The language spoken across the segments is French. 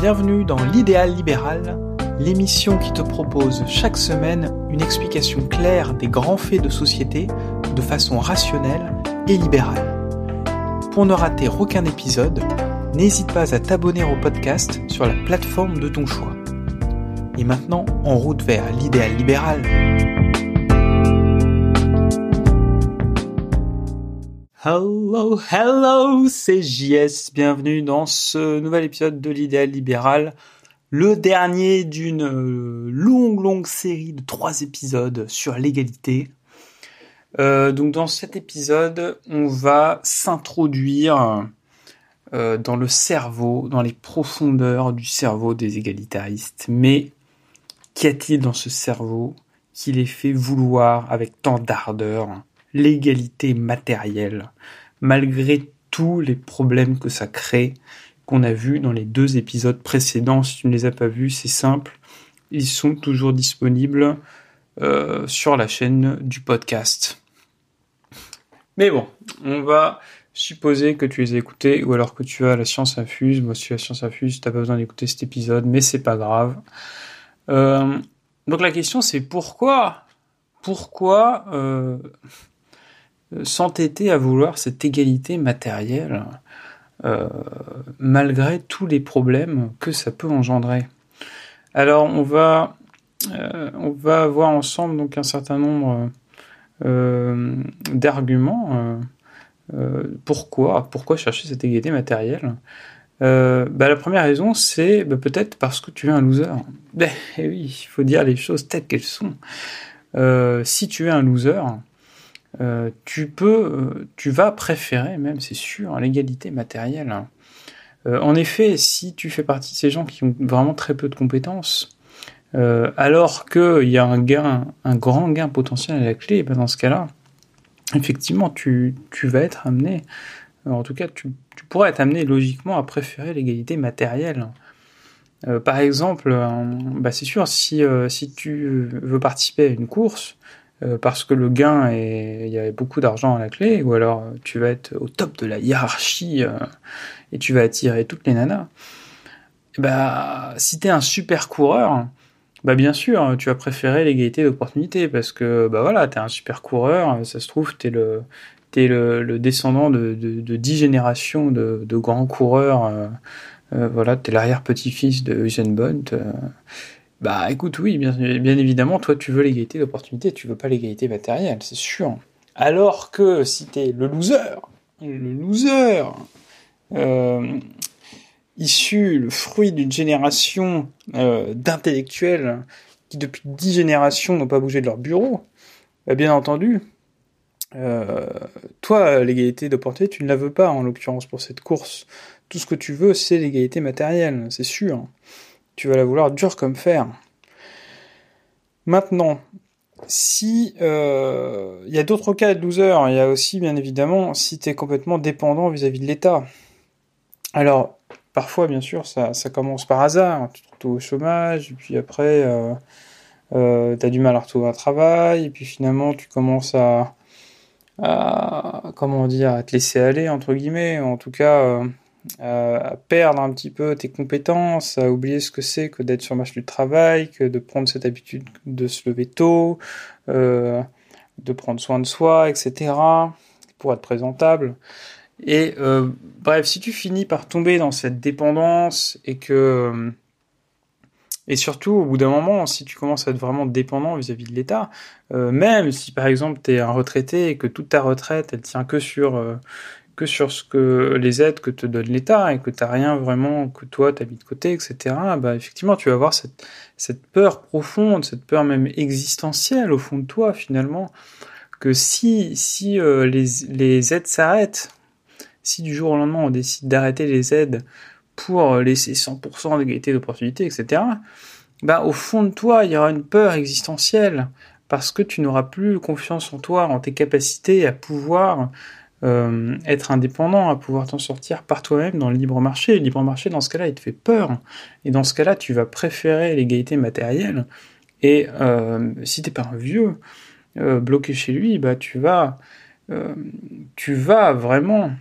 Bienvenue dans l'idéal libéral, l'émission qui te propose chaque semaine une explication claire des grands faits de société de façon rationnelle et libérale. Pour ne rater aucun épisode, n'hésite pas à t'abonner au podcast sur la plateforme de ton choix. Et maintenant, en route vers l'idéal libéral. Hello, hello, c'est JS. Bienvenue dans ce nouvel épisode de l'idéal libéral. Le dernier d'une euh, longue, longue série de trois épisodes sur l'égalité. Euh, donc dans cet épisode, on va s'introduire euh, dans le cerveau, dans les profondeurs du cerveau des égalitaristes. Mais qu'y a-t-il dans ce cerveau qui les fait vouloir avec tant d'ardeur? L'égalité matérielle, malgré tous les problèmes que ça crée, qu'on a vu dans les deux épisodes précédents. Si tu ne les as pas vus, c'est simple. Ils sont toujours disponibles euh, sur la chaîne du podcast. Mais bon, on va supposer que tu les as écoutés ou alors que tu as la science infuse. Moi, si tu as la science infuse, tu n'as pas besoin d'écouter cet épisode, mais c'est pas grave. Euh, donc la question c'est pourquoi? Pourquoi euh, s'entêter à vouloir cette égalité matérielle euh, malgré tous les problèmes que ça peut engendrer. Alors on va euh, ensemble donc un certain nombre euh, d'arguments. pourquoi pourquoi chercher cette égalité matérielle bah, la première raison, c'est bah, peut-être parce que tu es un loser. Ben oui, il faut dire les choses telles qu'elles sont. si tu es un loser, euh, tu peux, euh, tu vas préférer même, c'est sûr, l'égalité matérielle. Euh, en effet, si tu fais partie de ces gens qui ont vraiment très peu de compétences, alors qu'il y a un gain, un grand gain potentiel à la clé, ben dans ce cas-là, effectivement, tu, tu vas être amené, en tout cas, tu, tu pourrais être amené logiquement à préférer l'égalité matérielle. par exemple, bah c'est sûr, si, si tu veux participer à une course, euh, parce que le gain est, il y a beaucoup d'argent à la clé, ou alors euh, tu vas être au top de la hiérarchie euh, et tu vas attirer toutes les nanas. Bah, si t'es un super coureur, bah bien sûr, tu vas préférer l'égalité d'opportunité parce que bah voilà, t'es un super coureur, ça se trouve t'es le t'es le, descendant de, de, de dix générations de, de grands coureurs. Euh, euh, voilà, t'es l'arrière-petit-fils de Usain Bolt. Bah écoute, oui, bien, évidemment, toi tu veux l'égalité d'opportunité, tu veux pas l'égalité matérielle, c'est sûr. Alors que si t'es le loser, le loser, euh, issu, le fruit d'une génération euh, d'intellectuels qui depuis dix générations n'ont pas bougé de leur bureau, bah, bien entendu, euh, toi, l'égalité d'opportunité, tu ne la veux pas en l'occurrence pour cette course. Tout ce que tu veux, c'est l'égalité matérielle, c'est sûr tu vas la vouloir dure comme fer. Maintenant, si euh, il y a d'autres cas de loser, il y a aussi bien évidemment si tu es complètement dépendant vis-à-vis de l'État. Alors, parfois, bien sûr, ça, commence par hasard. Tu te retrouves au chômage, et puis après, euh, euh, tu as du mal à retrouver un travail, et puis finalement, tu commences à, comment dire, à te laisser aller, entre guillemets, en tout cas, euh, à perdre un petit peu tes compétences, à oublier ce que c'est que d'être sur le marché du travail, que de prendre cette habitude de se lever tôt, euh, de prendre soin de soi, etc. pour être présentable. Et euh, bref, si tu finis par tomber dans cette dépendance et que et surtout, au bout d'un moment, si tu commences à être vraiment dépendant vis-à-vis de l'État, euh, même si par exemple tu es un retraité et que toute ta retraite elle tient que sur euh, que sur ce que les aides que te donne l'État et que tu n'as rien vraiment que toi tu as mis de côté, etc. Bah effectivement, tu vas avoir cette, cette peur profonde, cette peur même existentielle au fond de toi finalement, que si si euh, les, les aides s'arrêtent, si du jour au lendemain on décide d'arrêter les aides pour laisser 100% d'égalité d'opportunité, etc. Bah au fond de toi, il y aura une peur existentielle parce que tu n'auras plus confiance en toi, en tes capacités à pouvoir euh, être indépendant, à pouvoir t'en sortir par toi-même dans le libre marché. Le libre marché, dans ce cas-là, il te fait peur. Et dans ce cas-là, tu vas préférer l'égalité matérielle. Et euh, si t'es pas un vieux euh, bloqué chez lui, bah tu vas, euh, tu vas vraiment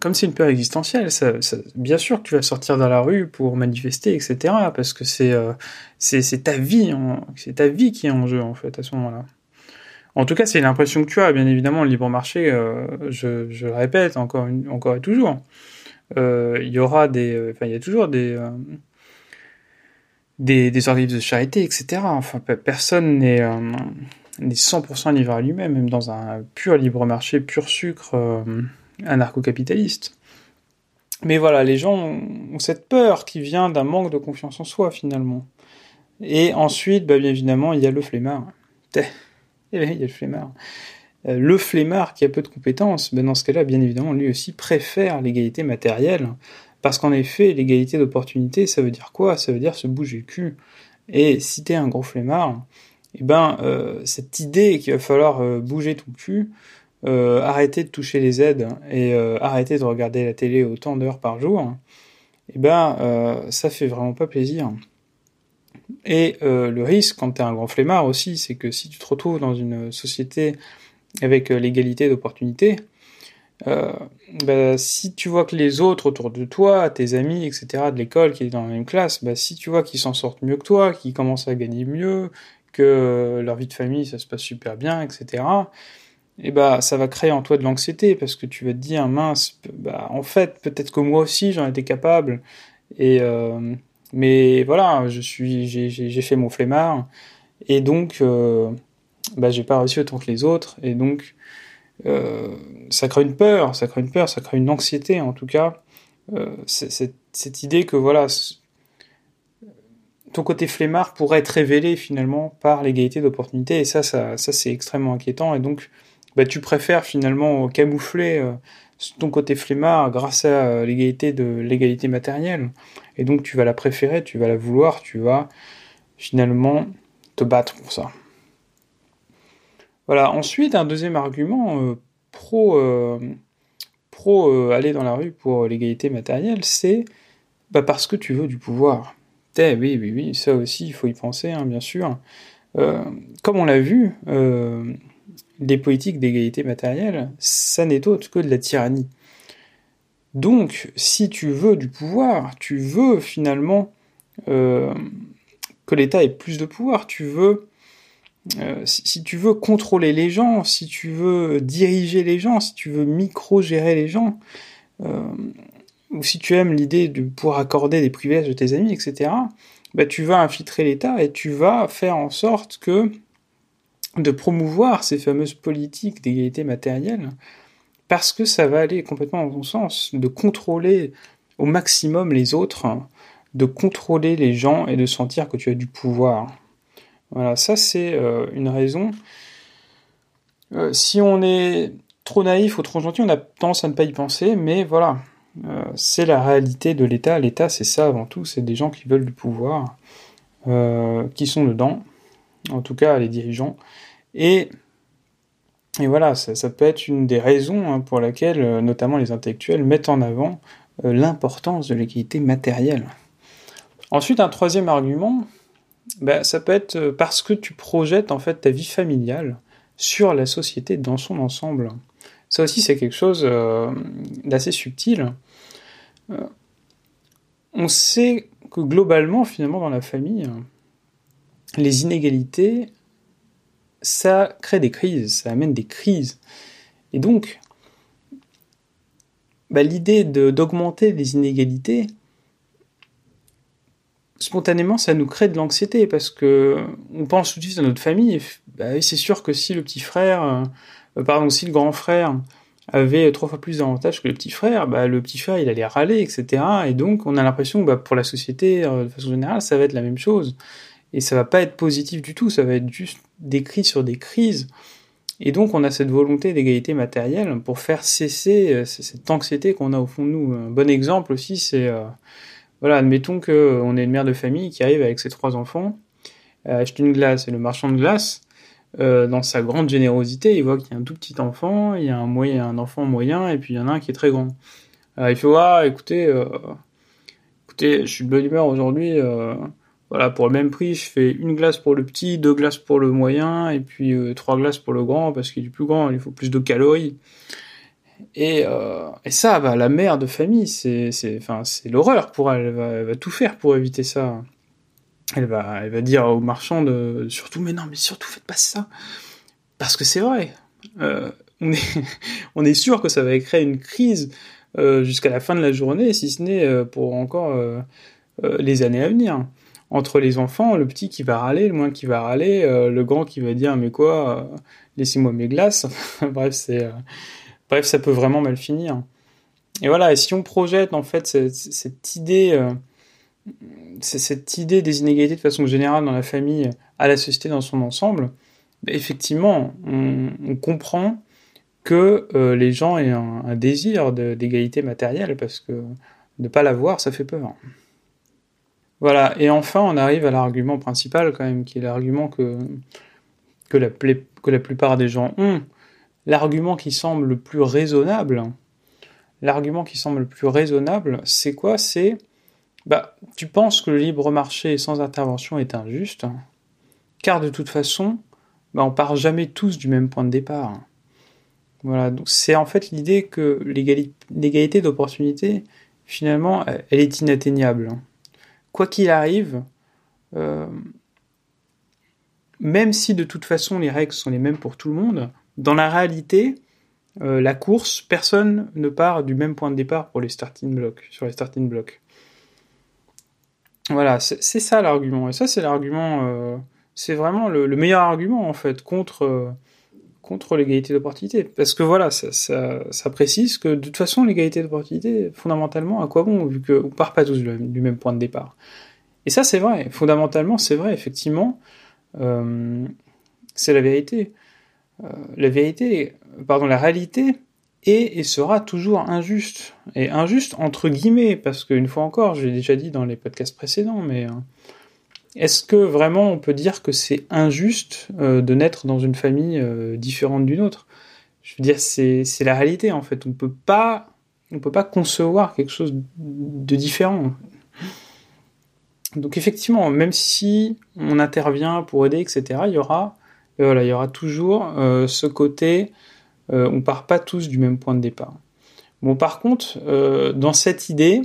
comme c'est une peur existentielle, bien sûr que tu vas sortir dans la rue pour manifester, etc. Parce que c'est c'est ta vie, c'est ta vie qui est en jeu en fait à ce moment-là. En tout cas, c'est l'impression que tu as. Bien évidemment, le libre marché, euh, je, le répète encore et toujours. Euh, il y aura des, enfin, il y a toujours des des, des organismes de charité, etc. Enfin, personne n'est n'est 100% livré à lui-même, même dans un pur libre marché, pur sucre anarcho-capitaliste. Mais voilà, les gens ont cette peur qui vient d'un manque de confiance en soi, finalement. Et ensuite, bah, bien évidemment, il y a le flemmard. Eh il y a le flemmard. Euh, le flemmard qui a peu de compétences, ben dans ce cas-là, bien évidemment, lui aussi préfère l'égalité matérielle. Parce qu'en effet, l'égalité d'opportunité, ça veut dire quoi? Ça veut dire se bouger le cul. Et si t'es un gros flemmard, eh ben, euh, cette idée qu'il va falloir euh, bouger ton cul, arrêter de toucher les aides et arrêter de regarder la télé autant d'heures par jour, eh ben, ça fait vraiment pas plaisir. Et le risque, quand tu es un grand flemmard aussi, c'est que si tu te retrouves dans une société avec l'égalité d'opportunités, bah, si tu vois que les autres autour de toi, tes amis, etc., de l'école qui est dans la même classe, bah, si tu vois qu'ils s'en sortent mieux que toi, qu'ils commencent à gagner mieux, que leur vie de famille, ça se passe super bien, etc., et eh bah ça va créer en toi de l'anxiété parce que tu vas te dire mince bah en fait peut-être que moi aussi j'en étais capable et euh, mais voilà je suis j'ai fait mon flemmard. Et donc euh, bah j'ai pas réussi autant que les autres. Et donc euh, ça crée une peur ça crée une peur ça crée une anxiété en tout cas. Euh, cette, idée que voilà ton côté flemmard pourrait être révélé finalement par l'égalité d'opportunité et ça ça ça c'est extrêmement inquiétant. Et donc bah, tu préfères finalement camoufler euh, ton côté flemmard grâce à euh, l'égalité de l'égalité matérielle. Et donc tu vas la préférer, tu vas la vouloir, tu vas finalement te battre pour ça. Voilà, ensuite un deuxième argument euh, pro, pro aller dans la rue pour l'égalité matérielle, c'est bah, parce que tu veux du pouvoir. Eh oui, oui, oui, ça aussi, il faut y penser, hein, bien sûr. comme on l'a vu, les politiques d'égalité matérielle, ça n'est autre que de la tyrannie. Donc, si tu veux du pouvoir, tu veux finalement euh, que l'État ait plus de pouvoir, tu veux, euh, si, tu veux contrôler les gens, si tu veux diriger les gens, si tu veux micro-gérer les gens, euh, ou si tu aimes l'idée de pouvoir accorder des privilèges de tes amis, etc., bah, tu vas infiltrer l'État et tu vas faire en sorte que de promouvoir ces fameuses politiques d'égalité matérielle, parce que ça va aller complètement dans ton sens, de contrôler au maximum les autres, de contrôler les gens et de sentir que tu as du pouvoir. Voilà, ça c'est euh, une raison. Euh, si on est trop naïf ou trop gentil, on a tendance à ne pas y penser, mais voilà, euh, c'est la réalité de l'État. L'État, c'est ça avant tout, c'est des gens qui veulent du pouvoir, qui sont dedans, en tout cas les dirigeants, et, voilà, ça, peut être une des raisons hein, pour laquelle euh, notamment les intellectuels mettent en avant euh, l'importance de l'équité matérielle. Ensuite, un troisième argument, bah, ça peut être euh, parce que tu projettes en fait ta vie familiale sur la société dans son ensemble. Ça aussi, c'est quelque chose d'assez subtil. on sait que globalement, finalement, dans la famille, les inégalités ça crée des crises, ça amène des crises. Et donc, bah, l'idée d'augmenter les inégalités, spontanément, ça nous crée de l'anxiété parce que on pense tout de suite à notre famille. Bah, c'est sûr que si le petit frère, euh, pardon, si le grand frère avait trois fois plus d'avantages que le petit frère, bah, le petit frère il allait râler, etc. Et donc on a l'impression que bah, pour la société, euh, de façon générale, ça va être la même chose. Et ça va pas être positif du tout, ça va être juste des crises sur des crises. Et donc on a cette volonté d'égalité matérielle pour faire cesser euh, cette anxiété qu'on a au fond de nous. Un bon exemple aussi, c'est euh, voilà, admettons que on est une mère de famille qui arrive avec ses trois enfants, à acheter une glace et le marchand de glace, euh, dans sa grande générosité, il voit qu'il y a un tout petit enfant, il y a un moyen, un enfant moyen et puis il y en a un qui est très grand. il fait ah écoutez, écoutez, je suis de bonne humeur aujourd'hui. Voilà, pour le même prix, je fais une glace pour le petit, deux glaces pour le moyen, et puis euh, trois glaces pour le grand, parce qu'il est plus grand, il faut plus de calories. Et, et ça, la mère de famille, c'est, l'horreur pour elle. Elle va, tout faire pour éviter ça. Elle va, dire aux marchands de, surtout, mais non, mais surtout faites pas ça, parce que c'est vrai. est, on est sûr que ça va créer une crise jusqu'à la fin de la journée, si ce n'est pour encore les années à venir entre les enfants, le petit qui va râler, le moins qui va râler, euh, le grand qui va dire mais quoi, euh, laissez-moi mes glaces. bref, c'est euh, bref, ça peut vraiment mal finir. Et voilà, et si on projette en fait cette, idée, cette idée des inégalités de façon générale dans la famille à la société dans son ensemble, bah, effectivement, on, comprend que les gens aient un, un désir d'égalité matérielle parce que ne pas l'avoir, ça fait peur. Voilà, et enfin on arrive à l'argument principal quand même, qui est l'argument que, la plupart des gens ont. L'argument qui semble le plus raisonnable, l'argument qui semble le plus raisonnable, c'est quoi? C'est, bah, tu penses que le libre marché sans intervention est injuste, car de toute façon, bah, on part jamais tous du même point de départ. Voilà, donc c'est en fait l'idée que l'égalité d'opportunité, finalement, elle est inatteignable quoi qu'il arrive, euh, même si de toute façon les règles sont les mêmes pour tout le monde, dans la réalité, euh, la course, personne ne part du même point de départ pour les starting blocks, sur les starting blocks. Voilà, c'est ça l'argument. Et ça, c'est l'argument, euh, c'est vraiment le, meilleur argument en fait contre contre l'égalité d'opportunité. Parce que voilà, ça, précise que de toute façon, l'égalité d'opportunité, fondamentalement, à quoi bon, vu qu'on part pas tous du même point de départ. Et ça, c'est vrai. Fondamentalement, c'est vrai, effectivement. Euh, c'est la vérité. Euh, la vérité, pardon, la réalité est et sera toujours injuste. Et injuste entre guillemets, parce qu'une fois encore, je l'ai déjà dit dans les podcasts précédents, mais... Euh, est-ce que vraiment on peut dire que c'est injuste euh, de naître dans une famille euh, différente d'une autre? Je veux dire, c'est la réalité en fait. On peut pas, on peut pas concevoir quelque chose de différent. Donc effectivement, même si on intervient pour aider, etc., il y aura, voilà, il y aura toujours euh, ce côté, on part pas tous du même point de départ. Bon, par contre, dans cette idée,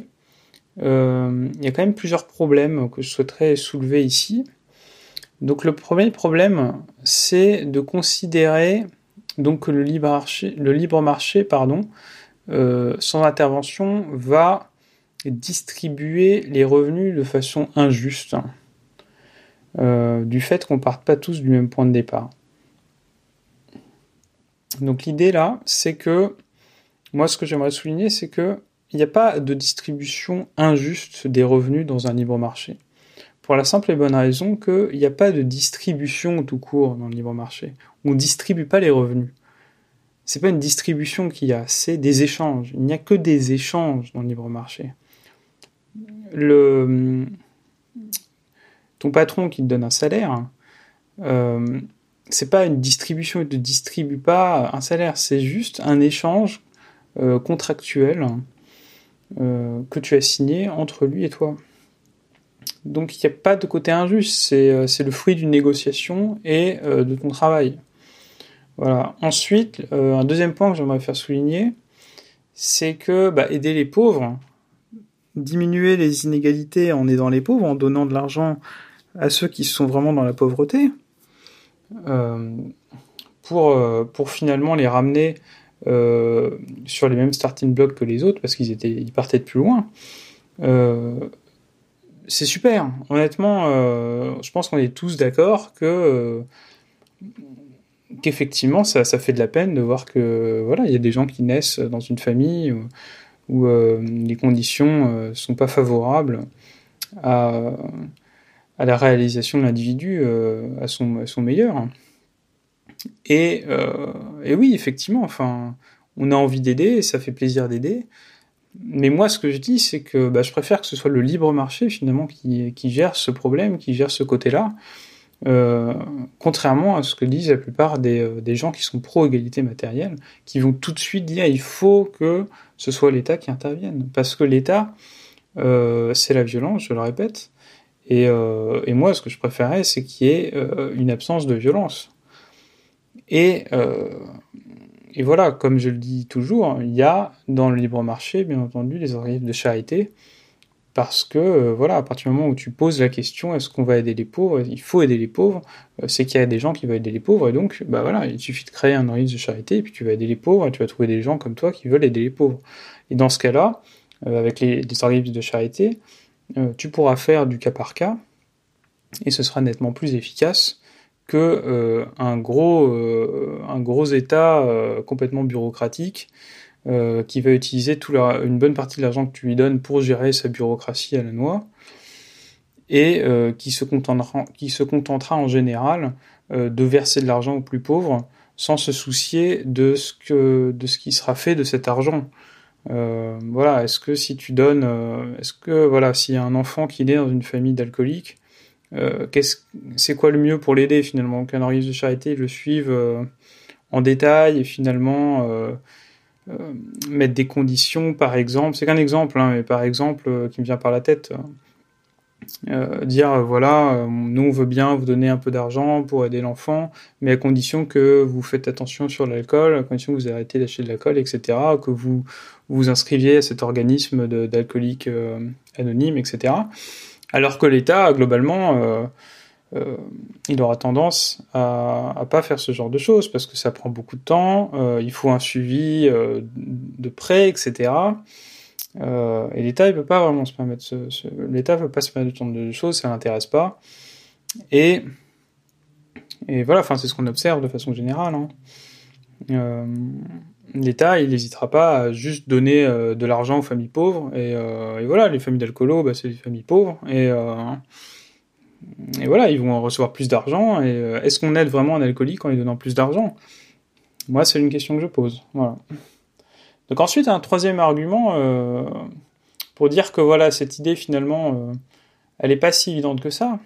euh, il y a quand même plusieurs problèmes que je souhaiterais soulever ici. Donc le premier problème, c'est de considérer donc que le libre marché, le libre marché pardon, euh, sans intervention, va distribuer les revenus de façon injuste, euh, du fait qu'on parte pas tous du même point de départ. Donc l'idée là, c'est que moi ce que j'aimerais souligner, c'est que il n'y a pas de distribution injuste des revenus dans un libre marché. Pour la simple et bonne raison qu'il n'y a pas de distribution tout court dans le libre marché. On ne distribue pas les revenus. C'est pas une distribution qu'il y a, c'est des échanges. Il n'y a que des échanges dans le libre marché. Le, ton patron qui te donne un salaire, euh, c'est pas une distribution, il ne te distribue pas un salaire, c'est juste un échange euh, contractuel euh, que tu as signé entre lui et toi. Donc il n'y a pas de côté injuste, c'est euh, le fruit d'une négociation et euh, de ton travail. Voilà. Ensuite, un deuxième point que j'aimerais faire souligner, c'est que bah, aider les pauvres, diminuer les inégalités en aidant les pauvres, en donnant de l'argent à ceux qui sont vraiment dans la pauvreté, pour, pour finalement les ramener euh, sur les mêmes starting blocks que les autres parce qu'ils étaient, ils partaient de plus loin. Euh, c'est super. Honnêtement, euh, je pense qu'on est tous d'accord que qu'effectivement ça, fait de la peine de voir que voilà il y a des gens qui naissent dans une famille où, les conditions sont pas favorables à, la réalisation de l'individu à son meilleur. Et, euh, et oui, effectivement, enfin, on a envie d'aider, ça fait plaisir d'aider. Mais moi, ce que je dis, c'est que bah, je préfère que ce soit le libre marché finalement qui, gère ce problème, qui gère ce côté-là, euh, contrairement à ce que disent la plupart des, euh, des gens qui sont pro-égalité matérielle, qui vont tout de suite dire il faut que ce soit l'État qui intervienne, parce que l'État, c'est la violence, je le répète. Et, et moi, ce que je préférais, c'est qu'il y ait une absence de violence. Et, euh, et voilà, comme je le dis toujours, il y a dans le libre marché, bien entendu, les organismes de charité, parce que euh, voilà, à partir du moment où tu poses la question, est-ce qu'on va aider les pauvres? Il faut aider les pauvres. Euh, c'est qu'il y a des gens qui veulent aider les pauvres, et donc, bah voilà, il suffit de créer un organisme de charité, et puis tu vas aider les pauvres, et tu vas trouver des gens comme toi qui veulent aider les pauvres. Et dans ce cas-là, avec les, les, organismes de charité, tu pourras faire du cas par cas, et ce sera nettement plus efficace un gros, un gros État complètement bureaucratique euh, qui va utiliser une bonne partie de l'argent que tu lui donnes pour gérer sa bureaucratie à la noix, et euh, qui, se contentera, en général euh, de verser de l'argent aux plus pauvres sans se soucier de ce, que, de ce qui sera fait de cet argent. voilà, est-ce que si tu donnes, est-ce que voilà, s'il y a un enfant qui naît dans une famille d'alcooliques, c'est quoi le mieux pour l'aider finalement? Qu'un organisme de charité le suive en détail et finalement euh, mettre des conditions, par exemple, c'est qu'un exemple, hein, mais par exemple, euh, qui me vient par la tête, euh, dire voilà, nous on veut bien vous donner un peu d'argent pour aider l'enfant, mais à condition que vous faites attention sur l'alcool, à condition que vous arrêtez d'acheter de l'alcool, etc., que vous vous inscriviez à cet organisme d'alcoolique anonyme, etc. Alors que l'État, globalement, euh, il aura tendance à, à pas faire ce genre de choses parce que ça prend beaucoup de temps, euh, il faut un suivi euh, de près, etc. et l'État il peut pas vraiment se permettre ce, ce... veut pas se permettre de genre de choses, ça l'intéresse pas. Et voilà, c'est ce qu'on observe de façon générale. Hein. L'État, il n'hésitera pas à juste donner de l'argent aux familles pauvres. Et, et voilà, les familles d'alcoolos, bah, c'est les familles pauvres. Et, et voilà, ils vont recevoir plus d'argent. Et euh, est-ce qu'on aide vraiment un alcoolique en lui donnant plus d'argent? Moi, c'est une question que je pose. Donc ensuite, un troisième argument euh, pour dire que voilà, cette idée finalement, euh, elle n'est pas si évidente que ça.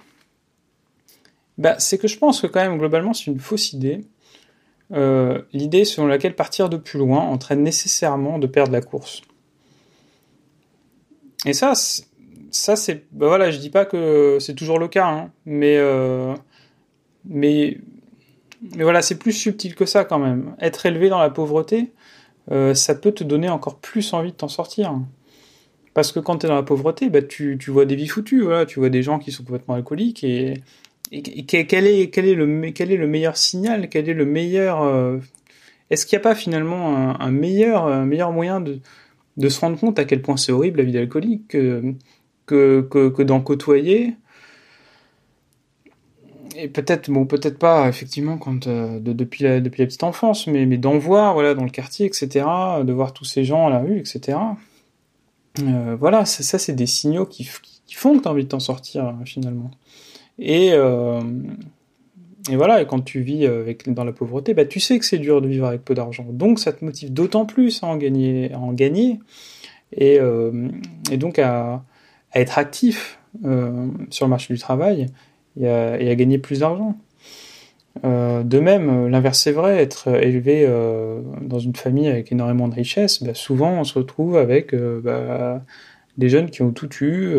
Bah, c'est que je pense que quand même globalement, c'est une fausse idée. L'idée selon laquelle partir de plus loin entraîne nécessairement de perdre la course. Et ça, ça c'est bah voilà, je dis pas que c'est toujours le cas, hein, mais euh, mais mais voilà, c'est plus subtil que ça quand même. Être élevé dans la pauvreté, euh, ça peut te donner encore plus envie de t'en sortir. Parce que quand tu es dans la pauvreté, bah, tu, tu vois des vies foutues, voilà, tu vois des gens qui sont complètement alcooliques et, quel, est, le, meilleur signal? Quel est le meilleur. Euh, est-ce qu'il n'y a pas finalement un, meilleur, moyen de, se rendre compte à quel point c'est horrible la vie d'alcoolique que, d'en côtoyer? Et peut-être, bon, peut-être pas effectivement euh, de, depuis la petite enfance, mais d'en voir, voilà, dans le quartier, etc., de voir tous ces gens à la rue, etc. Euh, voilà, ça, c'est des signaux qui, qui font que tu as envie de t'en sortir finalement. Et euh, et voilà, et quand tu vis avec, dans la pauvreté, bah, tu sais que c'est dur de vivre avec peu d'argent. Donc ça te motive d'autant plus à en gagner, à en gagner et, euh, donc à, être actif euh, sur le marché du travail et à, gagner plus d'argent. De même, l'inverse c'est vrai, être élevé dans une famille avec énormément de richesse, bah, souvent on se retrouve avec bah, des jeunes qui ont tout eu,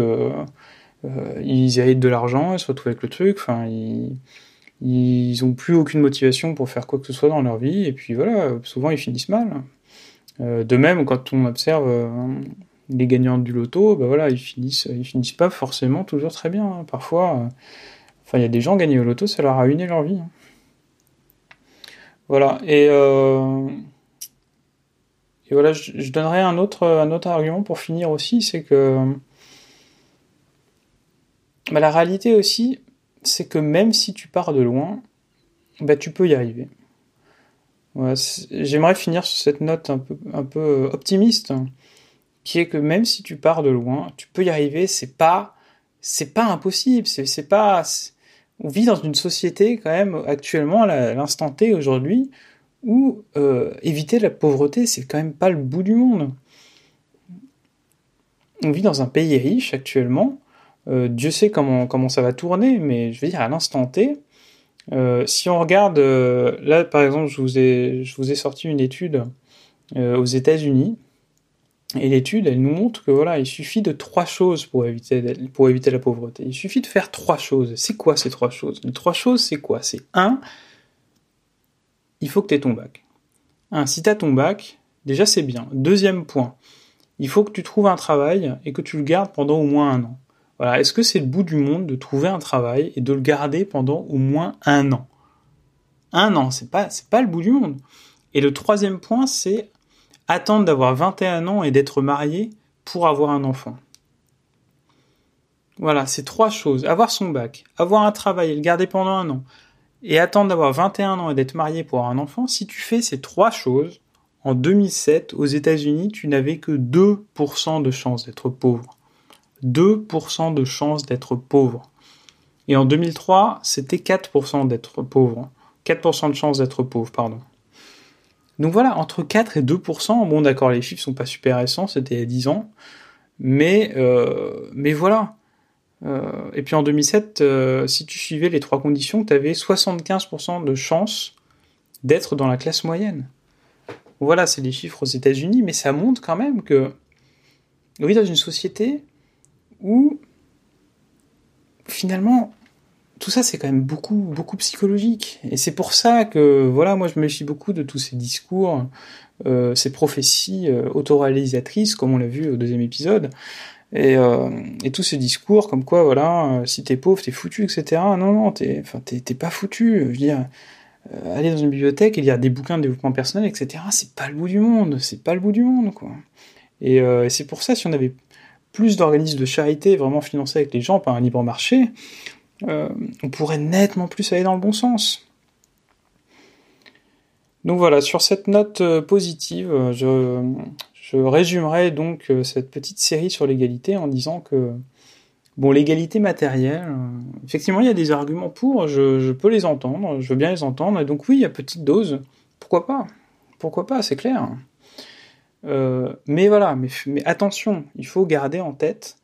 euh, euh, ils héritent de l'argent, ils se retrouvent avec le truc, enfin ils, ils ont plus aucune motivation pour faire quoi que ce soit dans leur vie, et puis voilà, souvent ils finissent mal. de même, quand on observe les gagnants du loto, ben voilà, ils finissent, ils finissent pas forcément toujours très bien. Hein. Parfois, euh, enfin, il y a des gens gagnés au loto, ça leur a ruiné leur vie. Hein. Voilà. Et, euh, et voilà, je, donnerai un autre argument pour finir aussi, c'est que bah, la réalité aussi, c'est que même si tu pars de loin, bah, tu peux y arriver. J'aimerais finir sur cette note un peu, peu optimiste qui est que même si tu pars de loin, tu peux y arriver. C'est pas, c'est pas impossible. C'est pas. On vit dans une société quand même actuellement, à l'instant T aujourd'hui, où euh, éviter la pauvreté, c'est quand même pas le bout du monde. On vit dans un pays riche actuellement. Euh, Dieu sait comment ça va tourner, mais je veux dire à l'instant T. Euh, si on regarde, euh, là par exemple, je vous ai, sorti une étude aux États-Unis et l'étude, elle nous montre que voilà, il suffit de trois choses pour éviter, pour éviter la pauvreté. Il suffit de faire trois choses. C'est quoi ces trois choses? Les trois choses, c'est quoi? C'est un, il faut que tu aies ton bac. Un, si tu as ton bac, déjà c'est bien. Deuxième point, il faut que tu trouves un travail et que tu le gardes pendant au moins un an. Est-ce que c'est le bout du monde de trouver un travail et de le garder pendant au moins un an? Un an, c'est pas c'est pas le bout du monde. Et le troisième point, c'est attendre d'avoir 21 ans et d'être marié pour avoir un enfant. Voilà, c'est trois choses. Avoir son bac, avoir un travail et le garder pendant un an, et attendre d'avoir 21 ans et d'être marié pour avoir un enfant, si tu fais ces trois choses, en 2007, aux États-Unis, tu n'avais que 2% de chance d'être pauvre. 2% de chance d'être pauvre. Et en 2003, c'était 4% d'être pauvre. 4% de chance d'être pauvre, pardon. Donc voilà, entre 4 et 2%, bon d'accord, les chiffres sont pas super récents, c'était il y a 10 ans, mais, euh, voilà. Euh, et puis en 2007, euh, si tu suivais les trois conditions, tu avais 75% de chance d'être dans la classe moyenne. Voilà, c'est les chiffres aux États-Unis, mais ça montre quand même que oui, dans une société où finalement tout ça c'est quand même beaucoup beaucoup psychologique. Et c'est pour ça que voilà moi je me méfie beaucoup de tous ces discours euh, ces prophéties euh, autoréalisatrices comme on l'a vu au deuxième épisode. Et, euh, et tous ces discours comme quoi voilà euh, si t'es pauvre t'es foutu etc non non t'es enfin t'es pas foutu. Je veux dire euh, aller dans une bibliothèque et lire des bouquins de développement personnel etc c'est pas le bout du monde. C'est pas le bout du monde quoi. Et c'est pour ça si on avait plus d'organismes de charité vraiment financés avec les gens par un libre marché euh, on pourrait nettement plus aller dans le bon sens. Donc voilà, sur cette note euh, positive, euh, je, résumerai donc cette petite série sur l'égalité en disant que bon, l'égalité matérielle, effectivement, il y a des arguments pour, je, je, peux les entendre, je veux bien les entendre, et donc oui, à petite dose, pourquoi pas? Pourquoi pas, c'est clair. Euh, mais voilà, mais, attention, il faut garder en tête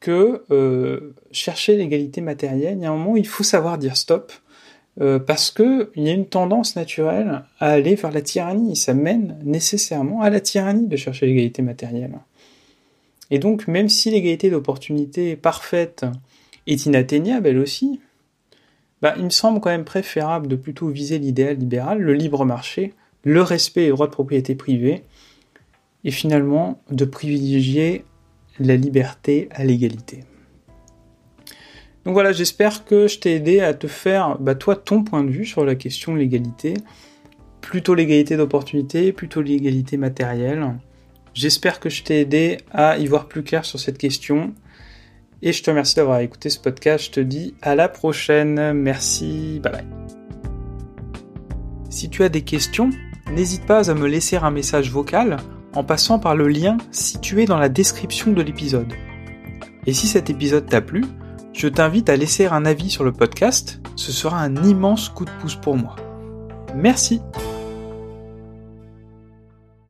que euh, chercher l'égalité matérielle, il y a un moment où il faut savoir dire stop, euh, parce que il y a une tendance naturelle à aller vers la tyrannie. Ça mène nécessairement à la tyrannie de chercher l'égalité matérielle. Et donc, même si l'égalité d'opportunité parfaite est inatteignable, elle aussi, bah, il me semble quand même préférable de plutôt viser l'idéal libéral, le libre marché, le respect des droits de propriété privée, et finalement de privilégier la liberté à l'égalité. Donc voilà, j'espère que je t'ai aidé à te faire, bah, toi, ton point de vue sur la question de l'égalité. Plutôt l'égalité d'opportunité, plutôt l'égalité matérielle. J'espère que je t'ai aidé à y voir plus clair sur cette question. Et je te remercie d'avoir écouté ce podcast. Je te dis à la prochaine. Merci. Bye bye. Si tu as des questions, n'hésite pas à me laisser un message vocal en passant par le lien situé dans la description de l'épisode. Et si cet épisode t'a plu, je t'invite à laisser un avis sur le podcast, ce sera un immense coup de pouce pour moi. Merci